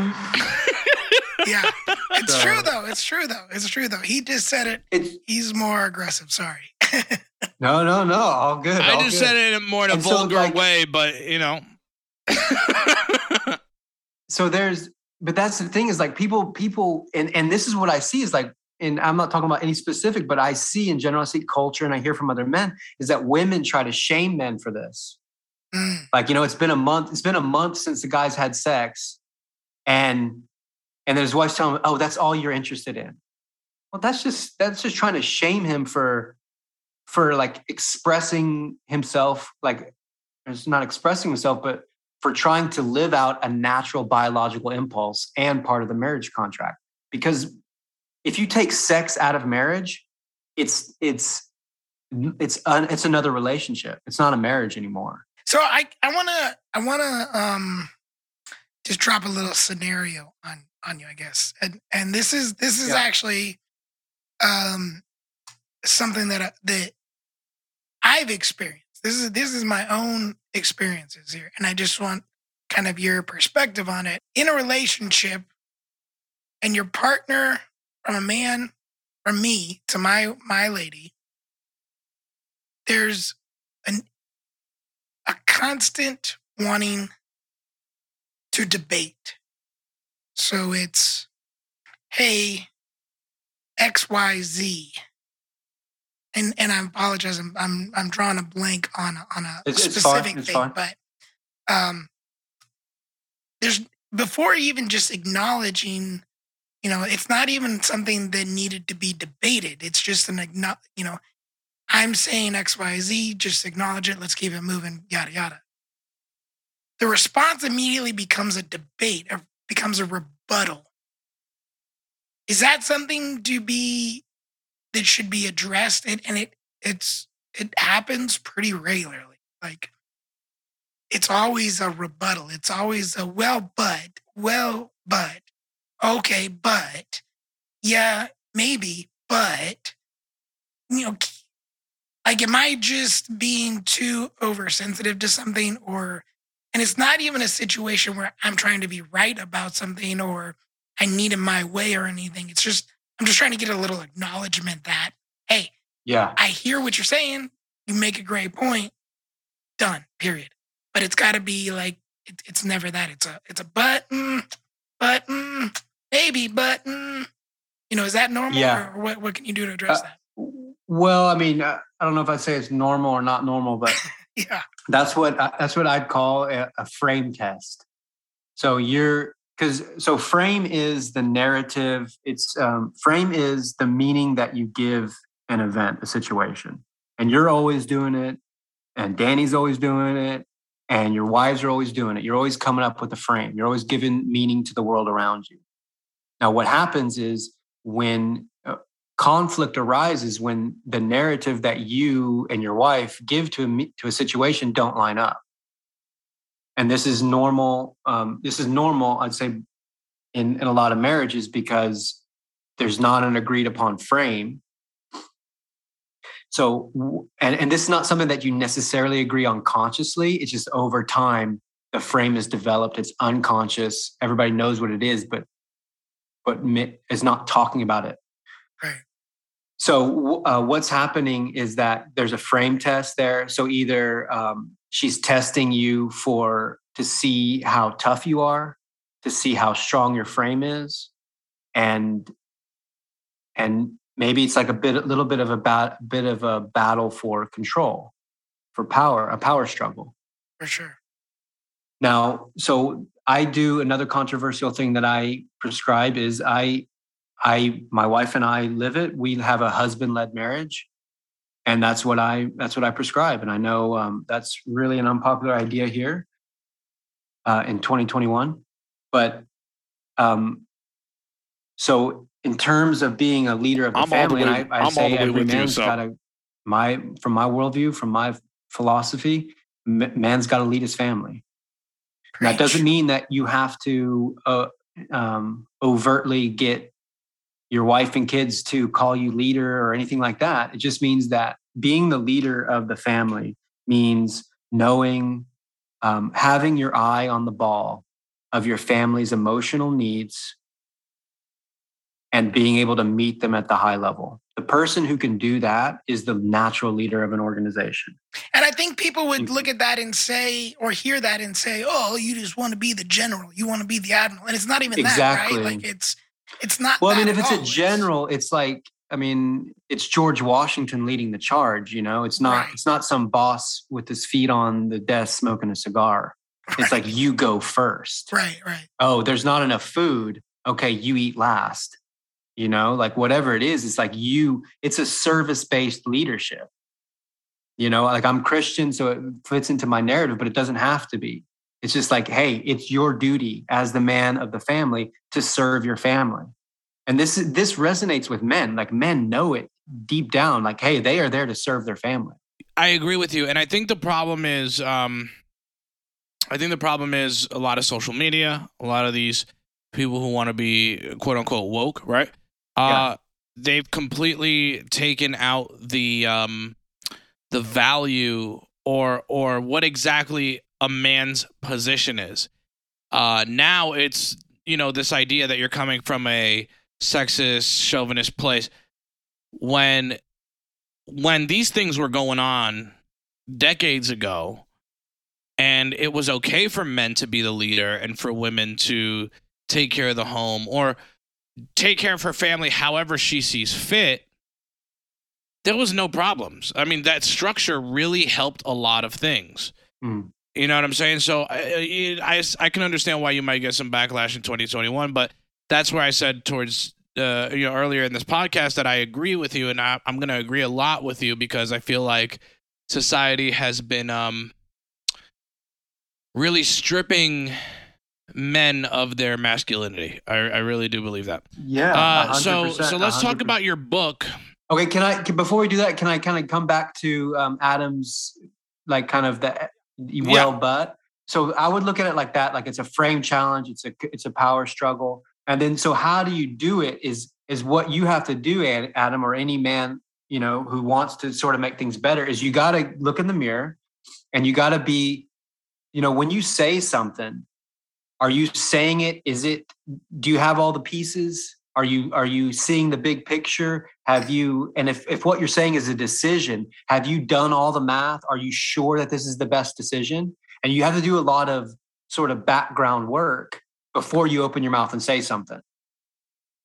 yeah, it's So- true though. It's true though. It's true though. He just said it. It's He's more aggressive. Sorry. no, no, no. All good. I all just good. said it in more in a And so, vulgar like- way, but you know. so there's but that's the thing is like people people and and this is what i see is like and i'm not talking about any specific but i see in general i see culture and i hear from other men is that women try to shame men for this like you know it's been a month it's been a month since the guys had sex and and then his wife's telling him oh that's all you're interested in. Well that's just that's just trying to shame him for for like expressing himself like it's not expressing himself but for trying to live out a natural biological impulse and part of the marriage contract. Because if you take sex out of marriage it's it's it's un, it's another relationship. It's not a marriage anymore So I I wanna I wanna um just drop a little scenario on on you, I guess. And and this is this is Yeah. actually um something that I, that I've experienced. This is this is my own experiences here, and I just want kind of your perspective on it. In a relationship, and your partner from a man from me to my my lady, there's an a constant wanting to debate. So it's, hey, X, Y, Z. And and I apologize. I'm I'm I'm drawing a blank on a, on a It's- specific it's thing, fine. but um, there's before even just acknowledging, you know, it's not even something that needed to be debated. It's just an you know, I'm saying X, Y, Z, just acknowledge it. Let's keep it moving, yada, yada. The response immediately becomes a debate or becomes a rebuttal. Is that something to be that should be addressed? And, and it it's it happens pretty regularly. Like it's always a rebuttal. It's always a well, but, well, but, okay, but, yeah, maybe, but, you know, like, am I just being too oversensitive to something? Or, and it's not even a situation where I'm trying to be right about something or I need it my way or anything. It's just, I'm just trying to get a little acknowledgement that, hey, yeah I hear what you're saying. You make a great point. Done. Period. But it's got to be like it, it's never that. It's a it's a button, button, maybe button. You know, is that normal? Yeah. Or what what can you do to address Uh, that? well i mean uh, i don't know if i'd say it's normal or not normal but Yeah. that's what I- that's what i'd call a, a frame test. So you're because so frame is the narrative it's um, frame is the meaning that you give an event a situation. And you're always doing it and danny's always doing it and your wives are always doing it. You're always coming up with a frame. You're always giving meaning to the world around you. Now what happens is when uh, conflict arises when the narrative that you and your wife give to a, to a situation don't line up. And this is normal um, this is normal i'd say in, in a lot of marriages because there's not an agreed upon frame. So and, and this is not something that you necessarily agree on consciously it's just over time the frame is developed it's unconscious everybody knows what it is but but is not talking about it. Right. So uh, what's happening is that there's a frame test there. So either um, she's testing you for to see how tough you are, to see how strong your frame is, and and maybe it's like a bit, a little bit of a bat, bit of a battle for control, for power, a power struggle. For sure. Now, so I do another controversial thing that I prescribe is I, I, my wife and I live it. We have a husband-led marriage, and that's what I that's what I prescribe. And I know um, that's really an unpopular idea here uh, in 2021, but um, so in terms of being a leader of the I'm all the family, way- and I, I'm I all say every man's got to my from my worldview, from my philosophy, m- man's got to lead his family. That doesn't mean that you have to uh, um, overtly get your wife and kids to call you leader or anything like that. It just means that being the leader of the family means knowing, um, having your eye on the ball of your family's emotional needs and being able to meet them at the high level. The person who can do that is the natural leader of an organization. And I think people would look at that and say, or hear that and say, "Oh, you just want to be the general. You want to be the admiral." And it's not even exactly. that, right? Like it's it's not. Well, I mean, if it's a general, it's like I mean, it's George Washington leading the charge. You know, it's not Right. it's not some boss with his feet on the desk smoking a cigar. It's like you go first. right, right. oh, there's not enough food. Okay, you eat last. You know, like whatever it is, it's like you, it's a service based leadership. You know, like I'm Christian, so it fits into my narrative, but it doesn't have to be. It's just like, hey, it's your duty as the man of the family to serve your family. And this this resonates with men. Like men know it deep down, like, hey, they are there to serve their family. I agree with you, and I think the problem is, um, I think the problem is a lot of social media, a lot of these people who want to be quote unquote woke, right? Uh, they've completely taken out the um, the value or or what exactly a man's position is. Uh, now it's you know this idea that you're coming from a sexist, chauvinist place when when these things were going on decades ago and it was okay for men to be the leader and for women to take care of the home or take care of her family however she sees fit there was no problems i mean that structure really helped a lot of things Mm. You know what i'm saying so I, I, I can understand why you might get some backlash in 2021 but that's where i said towards uh, you know earlier in this podcast that I agree with you, and I, I'm going to agree a lot with you because I feel like society has been um, really stripping men of their masculinity. I, I really do believe that. Yeah. Uh, so so let's talk about your book. Okay, can I can, before we do that? Can I kind of come back to um, Adam's like kind of the well, but so I would look at it like that, like it's a frame challenge, it's a it's a power struggle, and then so how do you do it? Is is what you have to do, Ad- Adam, or any man you know who wants to sort of make things better? Is you got to look in the mirror, and you got to be, you know, when you say something, are you saying it? Is it? Do you have all the pieces? Are you are you seeing the big picture? Have you and if if what you're saying is a decision, have you done all the math? Are you sure that this is the best decision? And you have to do a lot of sort of background work before you open your mouth and say something.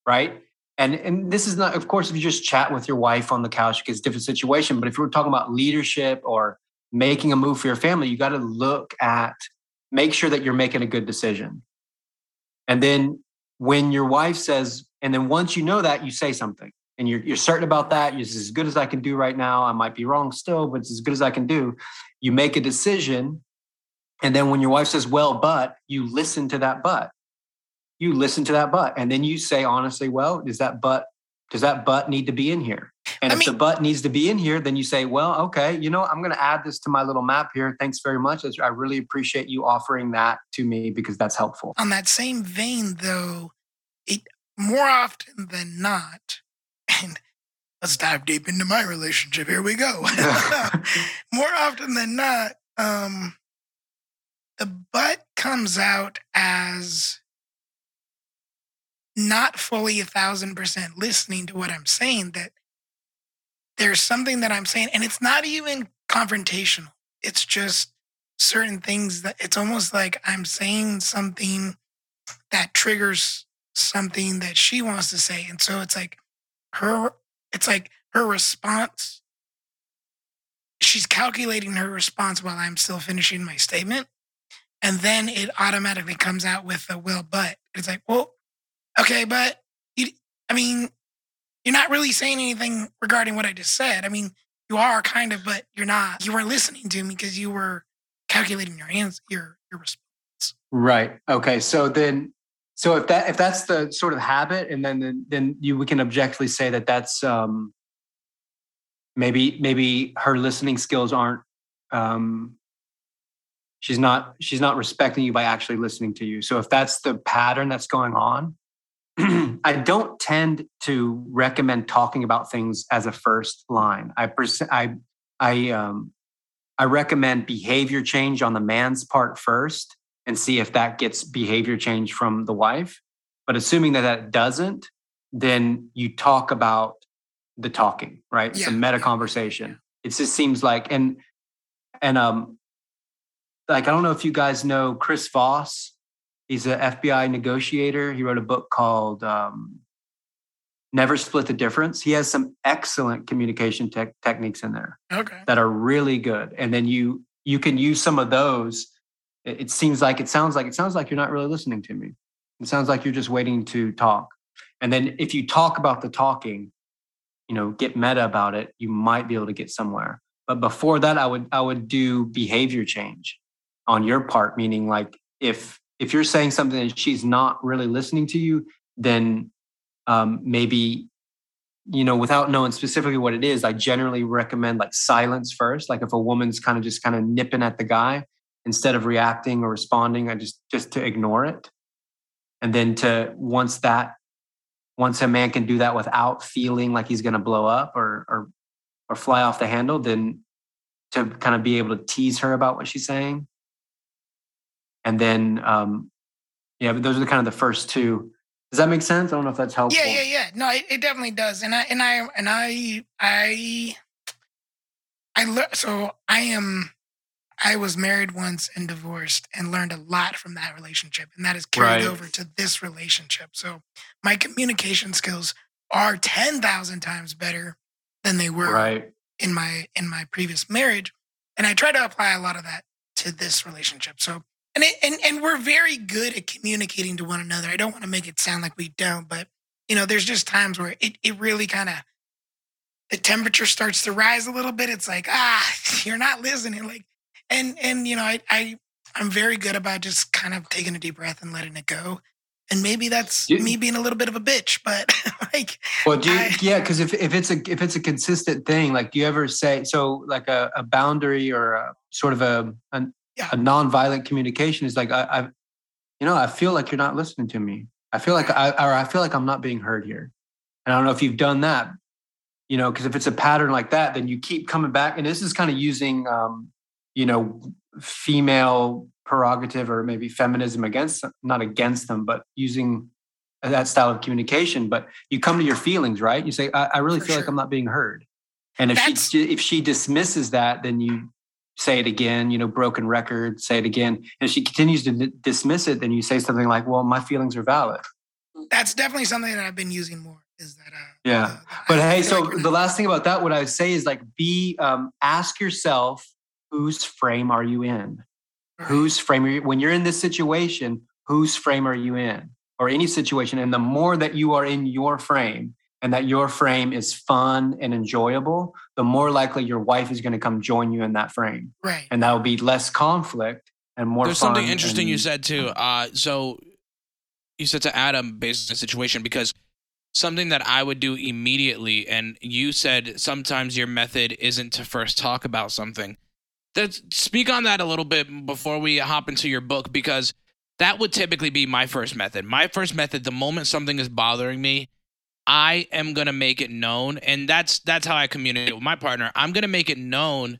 Right? And and this is not of course if you just chat with your wife on the couch it's a different situation, but if we're talking about leadership or making a move for your family, you got to look at make sure that you're making a good decision. And then when your wife says, and then once you know that, you say something and you're, you're certain about that. It's as good as I can do right now. I might be wrong still, but it's as good as I can do. You make a decision. And then when your wife says, well, but you listen to that but. You listen to that but. And then you say, honestly, well, does that but, does that but need to be in here? And I if mean- the but needs to be in here, then you say, well, okay, you know, I'm going to add this to my little map here. Thanks very much. I really appreciate you offering that to me because that's helpful. On that same vein, though, more often than not, and let's dive deep into my relationship. Here we go. more often than not, um, the but comes out as not fully a thousand percent listening to what I'm saying. That there's something that I'm saying, and it's not even confrontational. It's just certain things that it's almost like I'm saying something that triggers something that she wants to say. And so it's like her, it's like her response. She's calculating her response while I'm still finishing my statement. And then it automatically comes out with a well, but it's like, well, okay, but you, I mean, you're not really saying anything regarding what I just said. I mean, you are kind of, but you're not. You weren't listening to me because you were calculating your answer, your your response. Right. Okay. So then, so if that if that's the sort of habit, and then then, you we can objectively say that that's um, maybe maybe her listening skills aren't um, she's not she's not respecting you by actually listening to you. So if that's the pattern that's going on, I don't tend to recommend talking about things as a first line. I I I um I recommend behavior change on the man's part first and see if that gets behavior change from the wife. But assuming that that doesn't, then you talk about the talking, right? Yeah. a meta conversation. It just seems like and and um like I don't know if you guys know Chris Voss. He's an FBI negotiator. He wrote a book called um, Never Split the Difference. He has some excellent communication tech techniques in there Okay. that are really good. And then you you can use some of those. It, it seems like it sounds like it sounds like you're not really listening to me. It sounds like you're just waiting to talk. And then if you talk about the talking, you know, get meta about it, you might be able to get somewhere. But before that, I would I would do behavior change on your part, meaning like if if you're saying something and she's not really listening to you, then um, maybe you know without knowing specifically what it is i generally recommend like silence first like if a woman's kind of just kind of nipping at the guy instead of reacting or responding i just just to ignore it. And then to once that once a man can do that without feeling like he's going to blow up or or or fly off the handle then to kind of be able to tease her about what she's saying. And then um yeah but those are the kind of the first two. Does that make sense? I don't know if that's helpful. Yeah, yeah, yeah. No, it, it definitely does. And I and I and I I I learned so I am I was married once and divorced and learned a lot from that relationship. And that is carried Right. over to this relationship. So my communication skills are ten thousand times better than they were right in my in my previous marriage and i try to apply a lot of that to this relationship so and it, and and we're very good at communicating to one another i don't want to make it sound like we don't but you know there's just times where it, it really kind of the temperature starts to rise a little bit it's like ah you're not listening like and and you know i i i'm very good about just kind of taking a deep breath and letting it go and maybe that's You- me being a little bit of a bitch but like Well, do you, I- yeah, because if, if it's a if it's a consistent thing, like do you ever say so like a, a boundary or a sort of a a, Yeah. a nonviolent communication is like I, I you know I feel like you're not listening to me. I feel like I or I feel like I'm not being heard here. And I don't know if you've done that, you know, because if it's a pattern like that, then you keep coming back. And this is kind of using um, you know, female prerogative or maybe feminism against not against them, but using that style of communication. But you come to your feelings, right? You say, I, I really For feel like. I'm not being heard. And if That's- she if she dismisses that, then you say it again, you know, broken record, say it again. And if she continues to d- dismiss it, then you say something like, Well, my feelings are valid. that's definitely something that I've been using more. Is that uh, Yeah. uh, But I hey, so like the last thing about that, what I say is like be um, ask yourself, whose frame are you in? Right. Whose frame are you when you're in this situation, whose frame are you in? Or any situation. And the more that you are in your frame and that your frame is fun and enjoyable, the more likely your wife is going to come join you in that frame. right? And that will be less conflict and more There's something interesting you said too. Uh, so you said to Adam based on the situation because something that I would do immediately, and you said sometimes your method isn't to first talk about something. Speak on that a little bit before we hop into your book because that would typically be my first method. My first method, the moment something is bothering me, I am gonna make it known, and that's that's how I communicate with my partner. I'm gonna make it known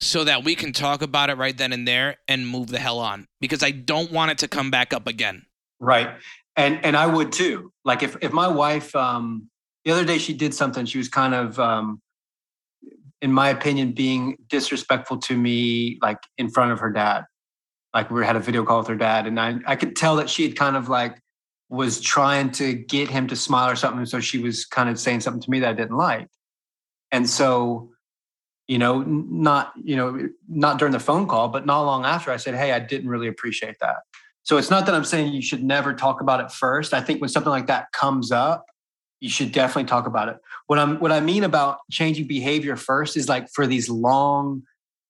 so that we can talk about it right then and there and move the hell on because I don't want it to come back up again. Right. And and I would too. Like if if my wife um the other day she did something, she was kind of um in my opinion being disrespectful to me like in front of her dad. Like we had a video call with her dad and I I could tell that she had kind of like was trying to get him to smile or something so she was kind of saying something to me that I didn't like. And so you know, not you know, not during the phone call, but not long after, I said, "Hey, I didn't really appreciate that." So it's not that I'm saying you should never talk about it first. I think when something like that comes up, you should definitely talk about it. What I'm what I mean about changing behavior first is like for these long,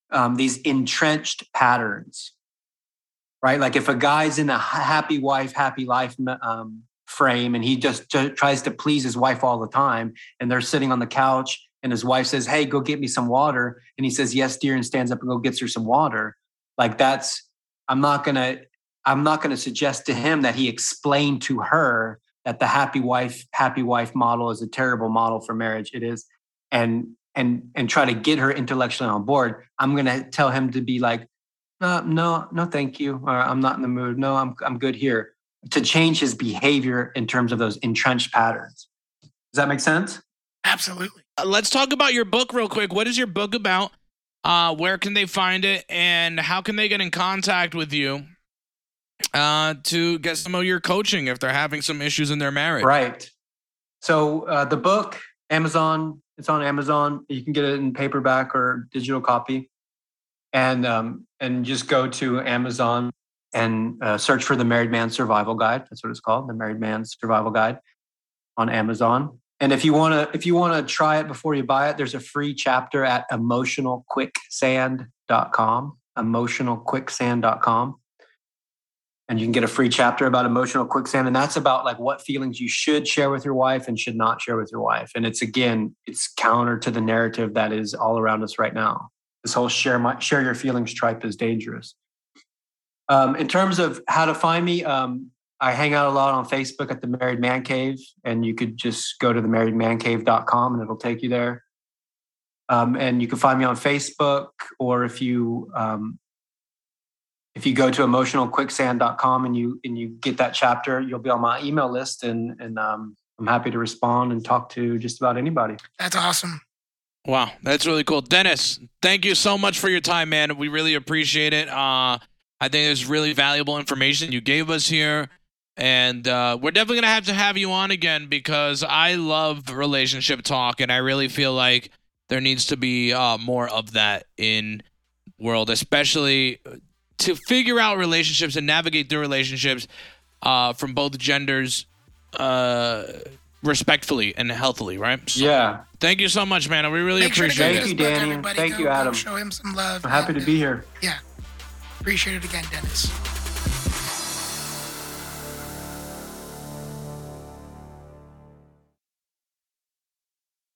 um, these entrenched patterns, right? Like if a guy's in a happy wife, happy life um, frame, and he just t- tries to please his wife all the time, and they're sitting on the couch, and his wife says, "Hey, go get me some water," and he says, "Yes, dear," and stands up and go gets her some water. Like that's I'm not gonna I'm not to suggest to him that he explain to her that the happy wife happy wife model is a terrible model for marriage. It is, and and and try to get her intellectually on board. I'm going to tell him to be like, no, no, no, thank you, or I'm not in the mood. No, I'm I'm good here. to change his behavior in terms of those entrenched patterns. Does that make sense? Absolutely. Uh, let's talk about your book real quick. What is your book about? Uh, where can they find it, and how can they get in contact with you uh, to get some of your coaching if they're having some issues in their marriage? Right. So uh, the book, Amazon, it's on Amazon. You can get it in paperback or digital copy, and um, and just go to Amazon and uh, search for the Married Man Survival Guide. That's what it's called, the Married Man Survival Guide, on Amazon. And if you want to if you want to try it before you buy it, there's a free chapter at emotionalquicksand.com, emotionalquicksand.com. And you can get a free chapter about emotional quicksand and that's about like what feelings you should share with your wife and should not share with your wife. And it's again, it's counter to the narrative that is all around us right now. This whole share my share your feelings tripe is dangerous. Um, in terms of how to find me, um, I hang out a lot on Facebook at the Married Man Cave, and you could just go to the marriedmancave.com and it'll take you there. Um, and you can find me on Facebook, or if you um, if you go to emotionalquicksand.com and you and you get that chapter, you'll be on my email list, and and um, I'm happy to respond and talk to just about anybody. That's awesome. Wow, that's really cool, Dennis. Thank you so much for your time, man. We really appreciate it. Uh, I think there's really valuable information you gave us here. And uh, we're definitely going to have to have you on again because I love relationship talk. And I really feel like there needs to be uh, more of that in world, especially to figure out relationships and navigate through relationships uh, from both genders uh, respectfully and healthily, right? So, yeah. Thank you so much, man. We really Make sure to appreciate get Thank you, this book, Danny. Thank Go- you, Adam. Show him some love. I'm happy to be here. Yeah. Appreciate it again, Dennis.